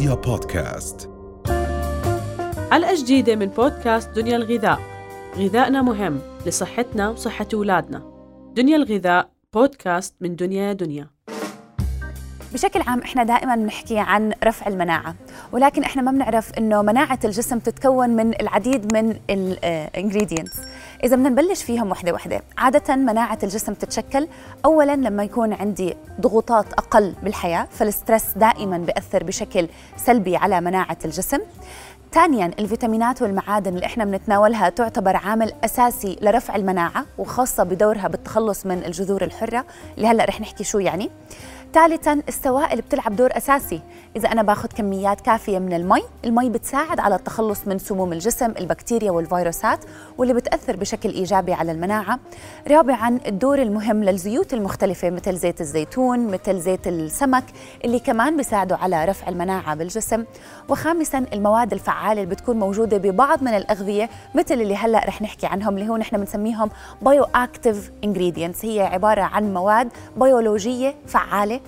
رؤيا بودكاست. حلقة جديدة من بودكاست دنيا الغذاء. غذائنا مهم لصحتنا وصحة أولادنا. دنيا الغذاء بودكاست من دنيا دنيا. بشكل عام إحنا دائما بنحكي عن رفع المناعة ولكن إحنا ما بنعرف إنه مناعة الجسم تتكون من العديد من ال ingredients إذا بدنا نبلش فيهم وحدة وحدة. عادة مناعة الجسم تتشكل اولا لما يكون عندي ضغوطات أقل بالحياة فال stress دائما بيأثر بشكل سلبي على مناعة الجسم. ثانيا الفيتامينات والمعادن اللي إحنا بنتناولها تعتبر عامل أساسي لرفع المناعة وخاصة بدورها بالتخلص من الجذور الحرة اللي هلأ رح نحكي شو يعني. ثالثا السوائل بتلعب دور أساسي. إذا أنا باخذ كميات كافية من المي المي بتساعد على التخلص من سموم الجسم البكتيريا والفيروسات واللي بتأثر بشكل إيجابي على المناعة. رابعا الدور المهم للزيوت المختلفة مثل زيت الزيتون مثل زيت السمك اللي كمان بيساعدوا على رفع المناعة بالجسم. وخامسا المواد الفعالة اللي بتكون موجودة ببعض من الأغذية مثل اللي هلأ رح نحكي عنهم اللي هو نحن بنسميهم بايو اكتيف هي عبارة عن مواد بيولوجية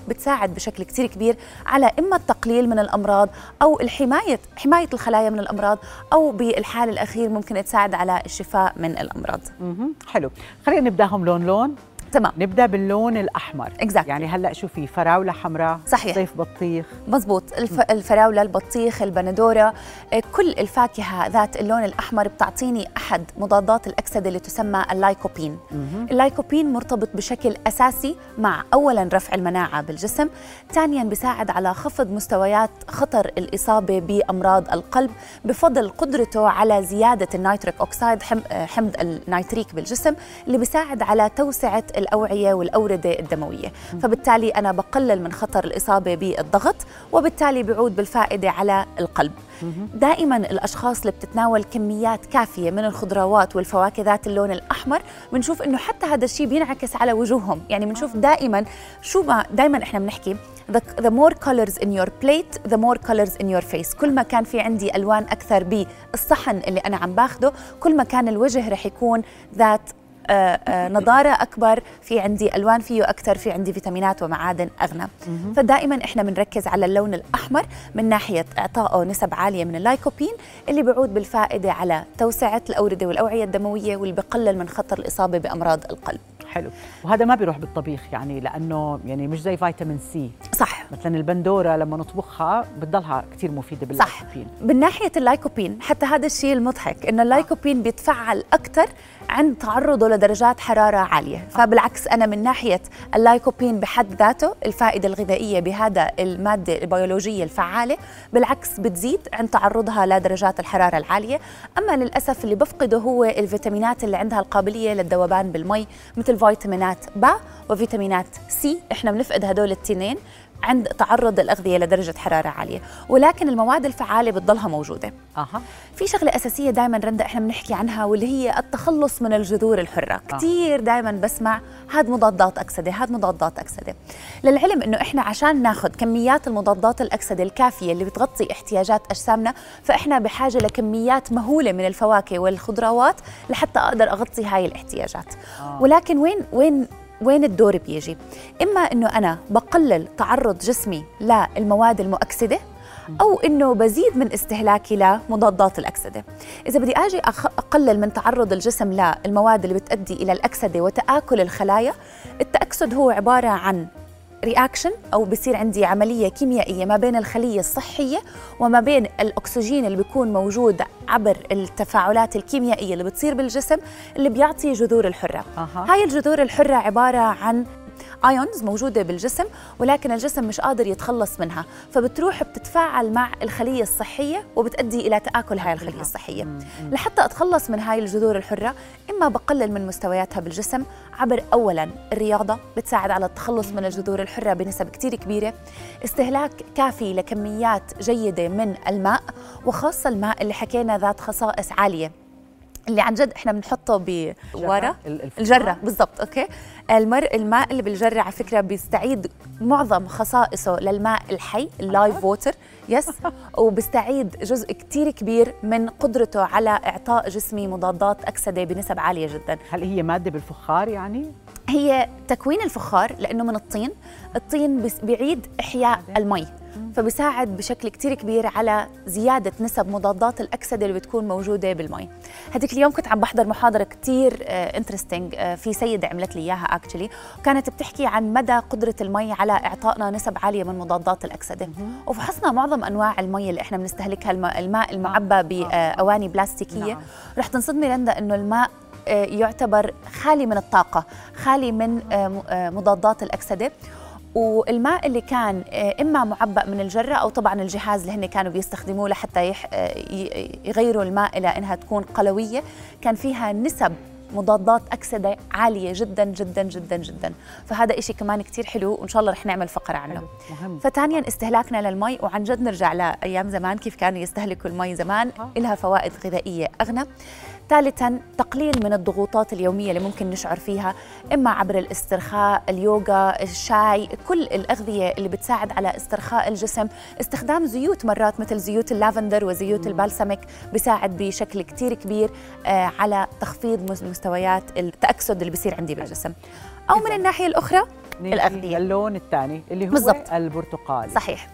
بتساعد بشكل كثير كبير على إما التقليل من الأمراض أو الحمايه حماية الخلايا من الأمراض أو بالحال الأخير ممكن تساعد على الشفاء من الأمراض. مهم. حلو. خلينا نبدأهم لون لون. تمام. نبدأ باللون الأحمر. Exactly. يعني هلأ شو في فراولة حمراء صحيح. صيف بطيخ. مزبوط الف... الفراولة البطيخ البندورة آه، كل الفاكهة ذات اللون الأحمر بتعطيني أحد مضادات الأكسدة اللي تسمى اللايكوبين. اللايكوبين مرتبط بشكل أساسي مع أولا رفع المناعة بالجسم ثانيا بيساعد على خفض مستويات خطر الإصابة بأمراض القلب بفضل قدرته على زيادة ال nitric oxide حم... آه، حمض النيتريك بالجسم اللي بيساعد على توسعة الأوعية والأوردة الدموية. فبالتالي أنا بقلل من خطر الإصابة بالضغط وبالتالي بيعود بالفائدة على القلب. دائما الأشخاص اللي بتتناول كميات كافية من الخضروات والفواكه ذات اللون الأحمر بنشوف إنه حتى هذا الشيء بينعكس على وجوههم. يعني بنشوف دائما شو ما دائما إحنا بنحكي the, more colors in your plate the more colors in your face. كل ما كان في عندي ألوان أكثر بالصحن اللي أنا عم باخده كل ما كان الوجه رح يكون ذات آه، آه، نضارة أكبر في عندي ألوان فيه أكثر في عندي فيتامينات ومعادن أغنى. فدائما إحنا بنركز على اللون الأحمر من ناحية إعطائه نسب عالية من اللايكوبين اللي بيعود بالفائدة على توسعة الأوردة والأوعية الدموية واللي بقلل من خطر الإصابة بأمراض القلب. حلو. وهذا ما بيروح بالطبيخ يعني لأنه يعني مش زي فيتامين سي. صح. مثلا البندورة لما نطبخها بتضلها كثير مفيدة صح. باللايكوبين. من ناحية اللايكوبين حتى هذا الشيء المضحك إنه اللايكوبين بيتفعل أكثر عند تعرضه لدرجات حرارة عالية. فبالعكس أنا من ناحية اللايكوبين بحد ذاته الفائدة الغذائية بهذا المادة البيولوجية الفعالة بالعكس بتزيد عند تعرضها لدرجات الحرارة العالية. أما للأسف اللي بفقده هو الفيتامينات اللي عندها القابلية للذوبان بالمي مثل فيتامينات ب وفيتامينات سي. إحنا بنفقد هدول التنين. عند تعرض الأغذية لدرجة حرارة عالية ولكن المواد الفعالة بتضلها موجودة. أها. في شغلة أساسية دائما رندا إحنا بنحكي عنها واللي هي التخلص من الجذور الحرة. آه. كثير دائما بسمع هاد مضادات أكسدة هاد مضادات أكسدة. للعلم إنه إحنا عشان ناخذ كميات المضادات الأكسدة الكافية اللي بتغطي احتياجات أجسامنا فإحنا بحاجة لكميات مهولة من الفواكه والخضروات لحتى أقدر أغطي هاي الاحتياجات. آه. ولكن وين وين وين الدور بيجي؟ إما إنه أنا بقلل تعرض جسمي للمواد المؤكسدة أو إنه بزيد من استهلاكي لمضادات الأكسدة إذا بدي أجي أخ- أقلل من تعرض الجسم للمواد اللي بتؤدي إلى الأكسدة وتآكل الخلايا التأكسد هو عبارة عن رياكشن أو بصير عندي عملية كيميائية ما بين الخلية الصحية وما بين الأكسجين اللي بيكون موجود عبر التفاعلات الكيميائية اللي بتصير بالجسم اللي بيعطي جذور الحرة أها. هاي الجذور الحرة عبارة عن ايونز موجودة بالجسم ولكن الجسم مش قادر يتخلص منها. فبتروح بتتفاعل مع الخلية الصحية وبتؤدي إلى تآكل هاي الخلية الصحية. لحتى أتخلص من هاي الجذور الحرة إما بقلل من مستوياتها بالجسم. عبر اولا الرياضة بتساعد على التخلص من الجذور الحرة بنسب كتير كبيرة. استهلاك كافي لكميات جيدة من الماء وخاصة الماء اللي حكينا ذات خصائص عالية. اللي عن جد إحنا بنحطه بورا. الجرة. بالضبط okay؟ المر الماء اللي بالجرة على فكرة بيستعيد معظم خصائصه للماء الحي ال live water yes وبيستعيد جزء كتير كبير من قدرته على إعطاء جسمي مضادات أكسدة بنسب عالية جدا. هل هي مادة بالفخار يعني؟ هي تكوين الفخار لأنه من الطين. الطين بيعيد إحياء المي. فبيساعد بشكل كتير كبير على زيادة نسب مضادات الأكسدة اللي بتكون موجودة بالمي. هذيك اليوم كنت عم بحضر محاضرة كتير interesting في سيدة عملت لي إياها actually وكانت بتحكي عن مدى قدرة المي على إعطائنا نسب عالية من مضادات الأكسدة. وفحصنا معظم أنواع المي اللي إحنا بنستهلكها الم- الماء المعبى بأواني بلاستيكية. نعم. رح تنصدمي لندا أنه الماء آه، يعتبر خالي من الطاقة خالي من آه، آه، مضادات الأكسدة. والماء اللي كان آه، إما معبأ من الجرة أو طبعا الجهاز اللي هن كانوا بيستخدموه لحتى يح- آه، يغيروا الماء إلى إنها تكون قلوية كان فيها نسب مضادات أكسدة عالية جدا جدا جدا جدا. فهذا إشي كمان كتير حلو وإن شاء الله رح نعمل فقرة عنه. مهم. فتانيا استهلاكنا للمي. وعن جد نرجع لأيام زمان كيف كانوا يستهلكوا المي زمان؟ آه. لها فوائد غذائية أغنى. ثالثا تقليل من الضغوطات اليومية اللي ممكن نشعر فيها إما عبر الاسترخاء اليوغا الشاي كل الأغذية اللي بتساعد على استرخاء الجسم. استخدام زيوت مرات مثل زيوت اللافندر وزيوت البالساميك بيساعد بشكل كتير كبير آه، على تخفيض مس- مستويات التأكسد اللي بيصير عندي بالجسم. أو من الأخرى نيجي الأغذية. اللون الثاني اللي هو بالضبط. البرتقالي. صحيح.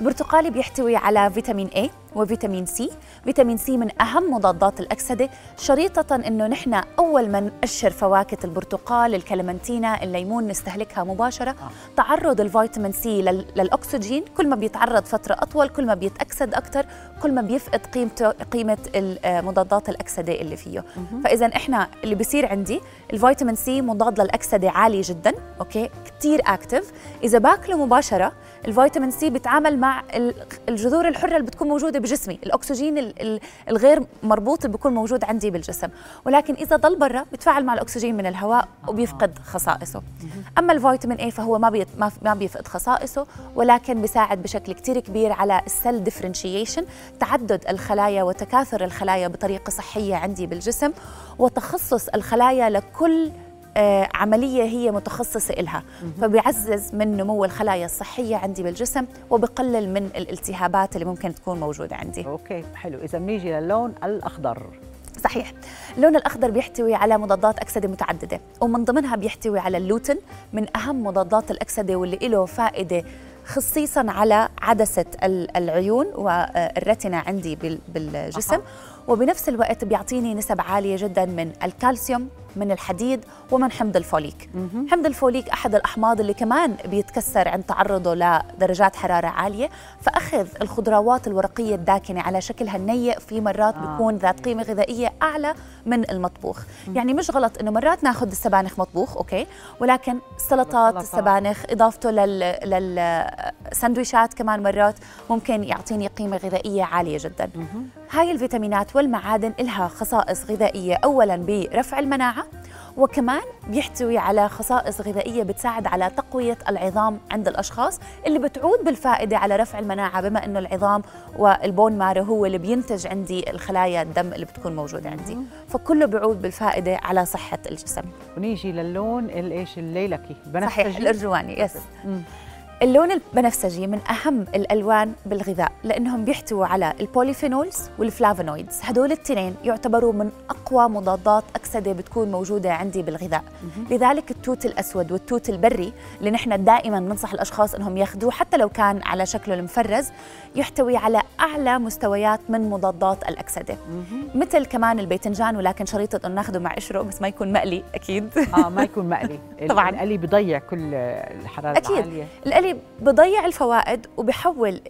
البرتقالي بيحتوي على فيتامين A وفيتامين C. فيتامين C من أهم مضادات الأكسدة شريطة أنه نحن أول ما نقشر فواكه البرتقال الكلمنتينا الليمون نستهلكها مباشرة. آه. تعرض الفيتامين C لل- للأكسجين كل ما بيتعرض فترة أطول كل ما بيتأكسد أكثر كل ما بيفقد قيمته قيمة ال- مضادات الأكسدة اللي فيه. فإذا إحنا اللي بيصير عندي الفيتامين C مضاد للأكسدة عالي جدا أوكي؟ كتير active إذا باكله مباشرة الفيتامين C بيتعامل مع ال- الجذور الحرة اللي بتكون موجودة بجسمي. الأكسجين ال- ال- الغير مربوط بيكون موجود عندي بالجسم. ولكن إذا ضل برا بيتفاعل مع الأكسجين من الهواء وبيفقد خصائصه. أما الفيتامين A فهو ما ما بيفقد خصائصه ولكن بيساعد بشكل كتير كبير على ال cell differentiation تعدد الخلايا وتكاثر الخلايا بطريقة صحية عندي بالجسم وتخصص الخلايا لكل عملية هي متخصصة إلها. فبيعزز من نمو الخلايا الصحية عندي بالجسم وبقلل من الالتهابات اللي ممكن تكون موجودة عندي. أوكي حلو. إذا بنيجي للون الأخضر. صحيح. اللون الأخضر بيحتوي على مضادات أكسدة متعددة ومن ضمنها بيحتوي على اللوتين من أهم مضادات الأكسدة واللي له فائدة خصيصا على عدسة ال- العيون وال retina عندي بال- بالجسم. وبنفس الوقت بيعطيني نسب عالية جدا من الكالسيوم من الحديد ومن حمض الفوليك. حمض الفوليك أحد الأحماض اللي كمان بيتكسر عند تعرضه لدرجات حرارة عالية. فأخذ الخضروات الورقية الداكنة على شكلها النيء في مرات آه. بيكون ذات قيمة غذائية أعلى من المطبوخ. يعني مش غلط إنه مرات ناخذ السبانخ مطبوخ أوكي؟ ولكن السلطات السلطة. السبانخ إضافته لل للسندويشات كمان مرات ممكن يعطيني قيمة غذائية عالية جدا. هاي الفيتامينات والمعادن إلها خصائص غذائية أولا برفع المناعة وكمان بيحتوي على خصائص غذائية بتساعد على تقوية العظام عند الأشخاص اللي بتعود بالفائدة على رفع المناعة بما أنه العظام وال bone marrow هو اللي بينتج عندي الخلايا الدم اللي بتكون موجودة عندي. فكله بيعود بالفائدة على صحة الجسم. ونيجي للون الإيش الليلكي. صحيح بنفسجي الأرجواني yes. اللون البنفسجي من أهم الألوان بالغذاء لأنهم بيحتووا على ال polyphenols وال flavonoids. هدول التنين يعتبروا من أقوى مضادات أكسدة بتكون موجودة عندي بالغذاء. لذلك التوت الأسود والتوت البري اللي نحن دائما ننصح الأشخاص أنهم ياخذوه حتى لو كان على شكله المفرز يحتوي على أعلى مستويات من مضادات الأكسدة. مثل كمان الباذنجان ولكن شريطة أنه ناخذه مع قشره بس ما يكون مقلي أكيد. آه ما يكون مقلي. طبعاً. القلي بضيع كل الحرارة أكيد. العالية. القلي بضيع الفوائد وبحول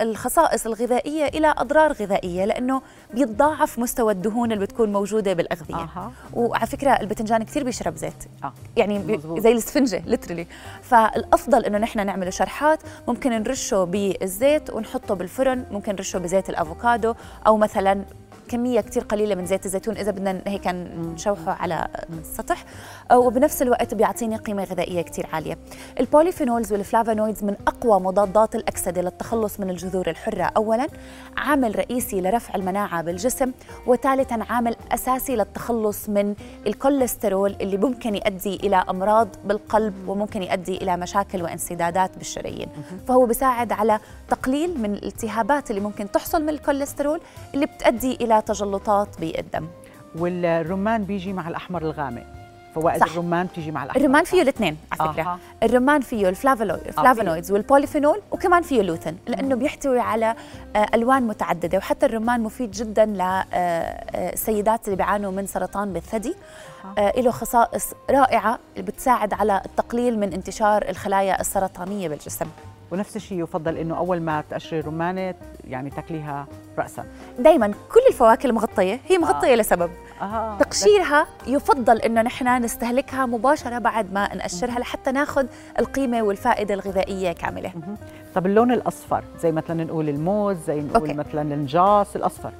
الخصائص الغذائية إلى أضرار غذائية لأنه بيتضاعف مستوى الدهون اللي بتكون موجودة بالأغذية. أها. وعلى فكرة الباذنجان كثير بيشرب زيت. آه. يعني مزبوط. زي الاسفنجة literally فالأفضل إنه نحن نعمله شرحات ممكن نرشه بالزيت ونحطه بالفرن ممكن نرشه بزيت الأفوكادو أو مثلا كمية كتير قليلة من زيت الزيتون إذا بدنا هيك نشوحه على السطح. وبنفس الوقت بيعطيني قيمة غذائية كتير عالية. ال polyphenols وال flavonoids من أقوى مضادات الأكسدة للتخلص من الجذور الحرة. أولا عامل رئيسي لرفع المناعة بالجسم وثالثا عامل أساسي للتخلص من الكوليسترول اللي ممكن يؤدي إلى أمراض بالقلب وممكن يؤدي إلى مشاكل وانسدادات بالشرايين فهو بيساعد على تقليل من الالتهابات اللي ممكن تحصل من الكوليسترول اللي بتؤدي تجلطات بالدم. والرمان بيجي مع الأحمر الغامق. فوائد صح. الرمان بتيجي مع الأحمر الرمان فيه الاثنين على فكرة. أها. الرمان فيه ال flavonoid ال flavonoids وال polyphenol وكمان فيه اللوثين لأنه بيحتوي على آه، ألوان متعددة وحتى الرمان مفيد جدا للسيدات اللي بيعانوا من سرطان بالثدي. آه، له خصائص رائعة بتساعد على التقليل من انتشار الخلايا السرطانية بالجسم. ونفس الشيء يفضل إنه أول ما تقشري الرمانه يعني تاكليها راسا. دائما كل الفواكه المغطية هي مغطية لسبب. آه. تقشيرها يفضل إنه نحن نستهلكها مباشرة بعد ما نقشرها لحتى ناخذ القيمة والفائدة الغذائية كاملة. طب اللون الأصفر زي مثلا نقول الموز زي نقول أوكي. مثلا النجاص الأصفر.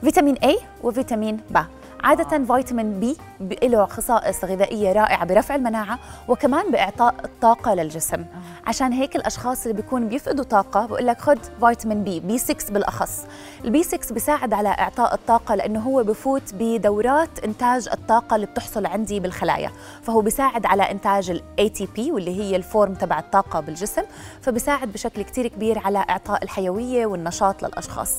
فيتامين A وفيتامين B. عادة فيتامين B له خصائص غذائية رائعة برفع المناعة وكمان بإعطاء الطاقة للجسم. عشان هيك الأشخاص اللي بيكون بيفقدوا طاقة بقول لك خد فيتامين B B 6 بالأخص. ال B 6 بيساعد على إعطاء الطاقة لأنه هو بفوت بدورات إنتاج الطاقة اللي بتحصل عندي بالخلايا. فهو بيساعد على إنتاج ال ATP واللي هي ال form تبع الطاقة بالجسم فبيساعد بشكل كتير كبير على إعطاء الحيوية والنشاط للأشخاص.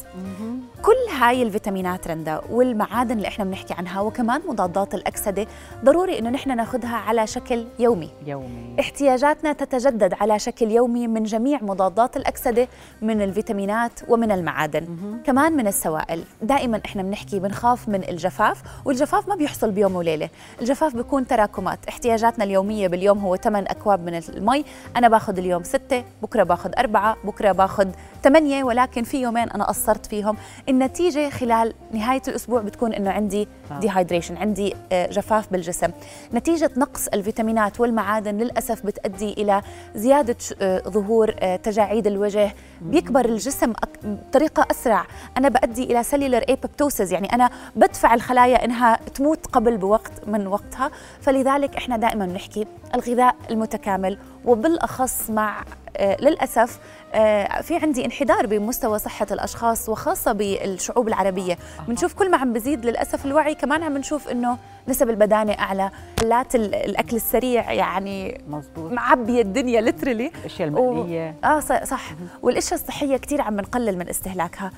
كل هاي الفيتامينات رندا والمعادن اللي إحنا بنحكي عنها وكمان مضادات الأكسدة ضروري إنه نحن ناخذها على شكل يومي. يومي. احتياجاتنا تتجدد على شكل يومي من جميع مضادات الأكسدة من الفيتامينات ومن المعادن. كمان من السوائل. دائما إحنا بنحكي بنخاف من الجفاف والجفاف ما بيحصل بيوم وليلة. الجفاف بيكون تراكمات. احتياجاتنا اليومية باليوم هو 8 أكواب من المي. أنا باخذ اليوم 6 بكرة باخذ أربعة بكرة باخذ 8 ولكن في يومين أنا قصرت فيهم. النتيجة خلال نهاية الأسبوع بتكون إنه عندي. dehydration عندي آه، جفاف بالجسم. نتيجة نقص الفيتامينات والمعادن للأسف بتؤدي إلى زيادة آه، ظهور آه، تجاعيد الوجه. بيكبر الجسم بطريقة أسرع. أنا بؤدي إلى cellular apoptosis يعني أنا بدفع الخلايا إنها تموت قبل بوقت من وقتها. فلذلك إحنا دائما بنحكي الغذاء المتكامل وبالأخص مع آه، للأسف آه، في عندي انحدار بمستوى صحة الأشخاص وخاصة بالشعوب العربية. بنشوف كل ما عم بزيد للأسف الوعي كمان عم نشوف إنه نسب البدانة أعلى. حلات ال- الأكل السريع يعني مزبوط معبية الدنيا لترلي الأشياء المقلية. آه ص- صح. والأشياء الصحية كثير عم نقلل من استهلاكها.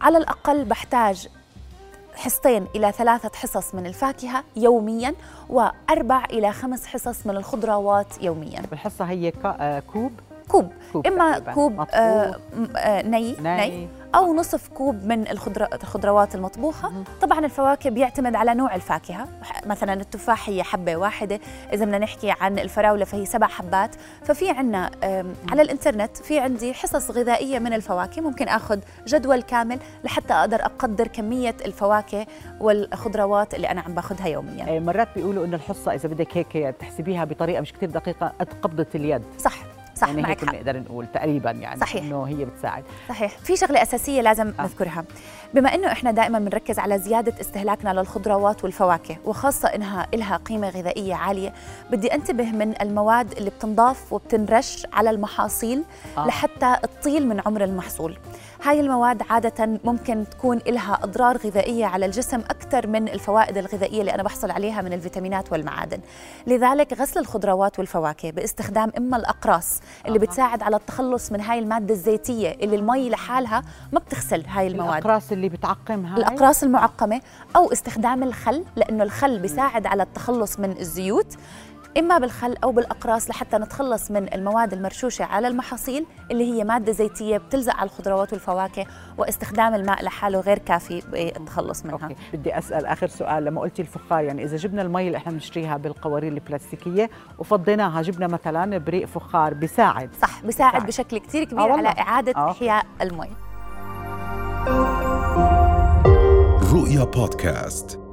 على الأقل بحتاج حصتين إلى ثلاثة حصص من الفاكهة يوميا وأربع إلى خمس حصص من الخضروات يوميا. الحصة هي كا- آه، كوب؟ كوب. كوب إما تقريباً. كوب. آه آه ني, ني. ني. أو نصف كوب من الخضر- الخضروات المطبوخة. طبعا الفواكه بيعتمد على نوع الفاكهة. مثلا التفاح هي حبة واحدة. إذا بدنا نحكي عن الفراولة فهي سبع حبات. ففي عنا آم، على الإنترنت في عندي حصص غذائية من الفواكه. ممكن آخذ جدول كامل لحتى أقدر أقدر كمية الفواكه والخضروات اللي أنا عم باخذها يوميا. آه، مرات بيقولوا إنه الحصة إذا بدك هيك تحسبيها بطريقة مش كتير دقيقة قد قبضه اليد. صح. صح يعني معك هيك بنقدر نقول تقريبا يعني صحيح. إنه هي بتساعد صحيح في شغلة أساسية لازم آه. نذكرها بما إنه إحنا دائما بنركز على زيادة استهلاكنا للخضروات والفواكه وخاصة إنها لها قيمة غذائية عالية بدي أنتبه من المواد اللي بتنضاف وبتنرش على المحاصيل. آه. لحتى تطيل من عمر المحصول هاي المواد عادة ممكن تكون لها أضرار غذائية على الجسم أكثر من الفوائد الغذائية اللي أنا بحصل عليها من الفيتامينات والمعادن لذلك غسل الخضروات والفواكه باستخدام إما الأقراص اللي. بتساعد على التخلص من هاي المادة الزيتية اللي المي لحالها ما بتغسل هاي المواد. الأقراص اللي بتعقم هاي؟ الأقراص المعقمة أو استخدام الخل لأنه الخل بيساعد على التخلص من الزيوت. إما بالخل أو بالأقراص لحتى نتخلص من المواد المرشوشة على المحاصيل اللي هي مادة زيتية بتلزق على الخضروات والفواكه واستخدام الماء لحاله غير كافي بالتخلص منها أوكي بدي أسأل آخر سؤال لما قلتي الفخار يعني إذا جبنا المي اللي إحنا بنشتريها بالقوارير البلاستيكية وفضيناها جبنا مثلا بريق فخار بيساعد صح بيساعد بيساعد. بشكل كتير آه كبير. على إعادة آه. إحياء المي رؤيا بودكاست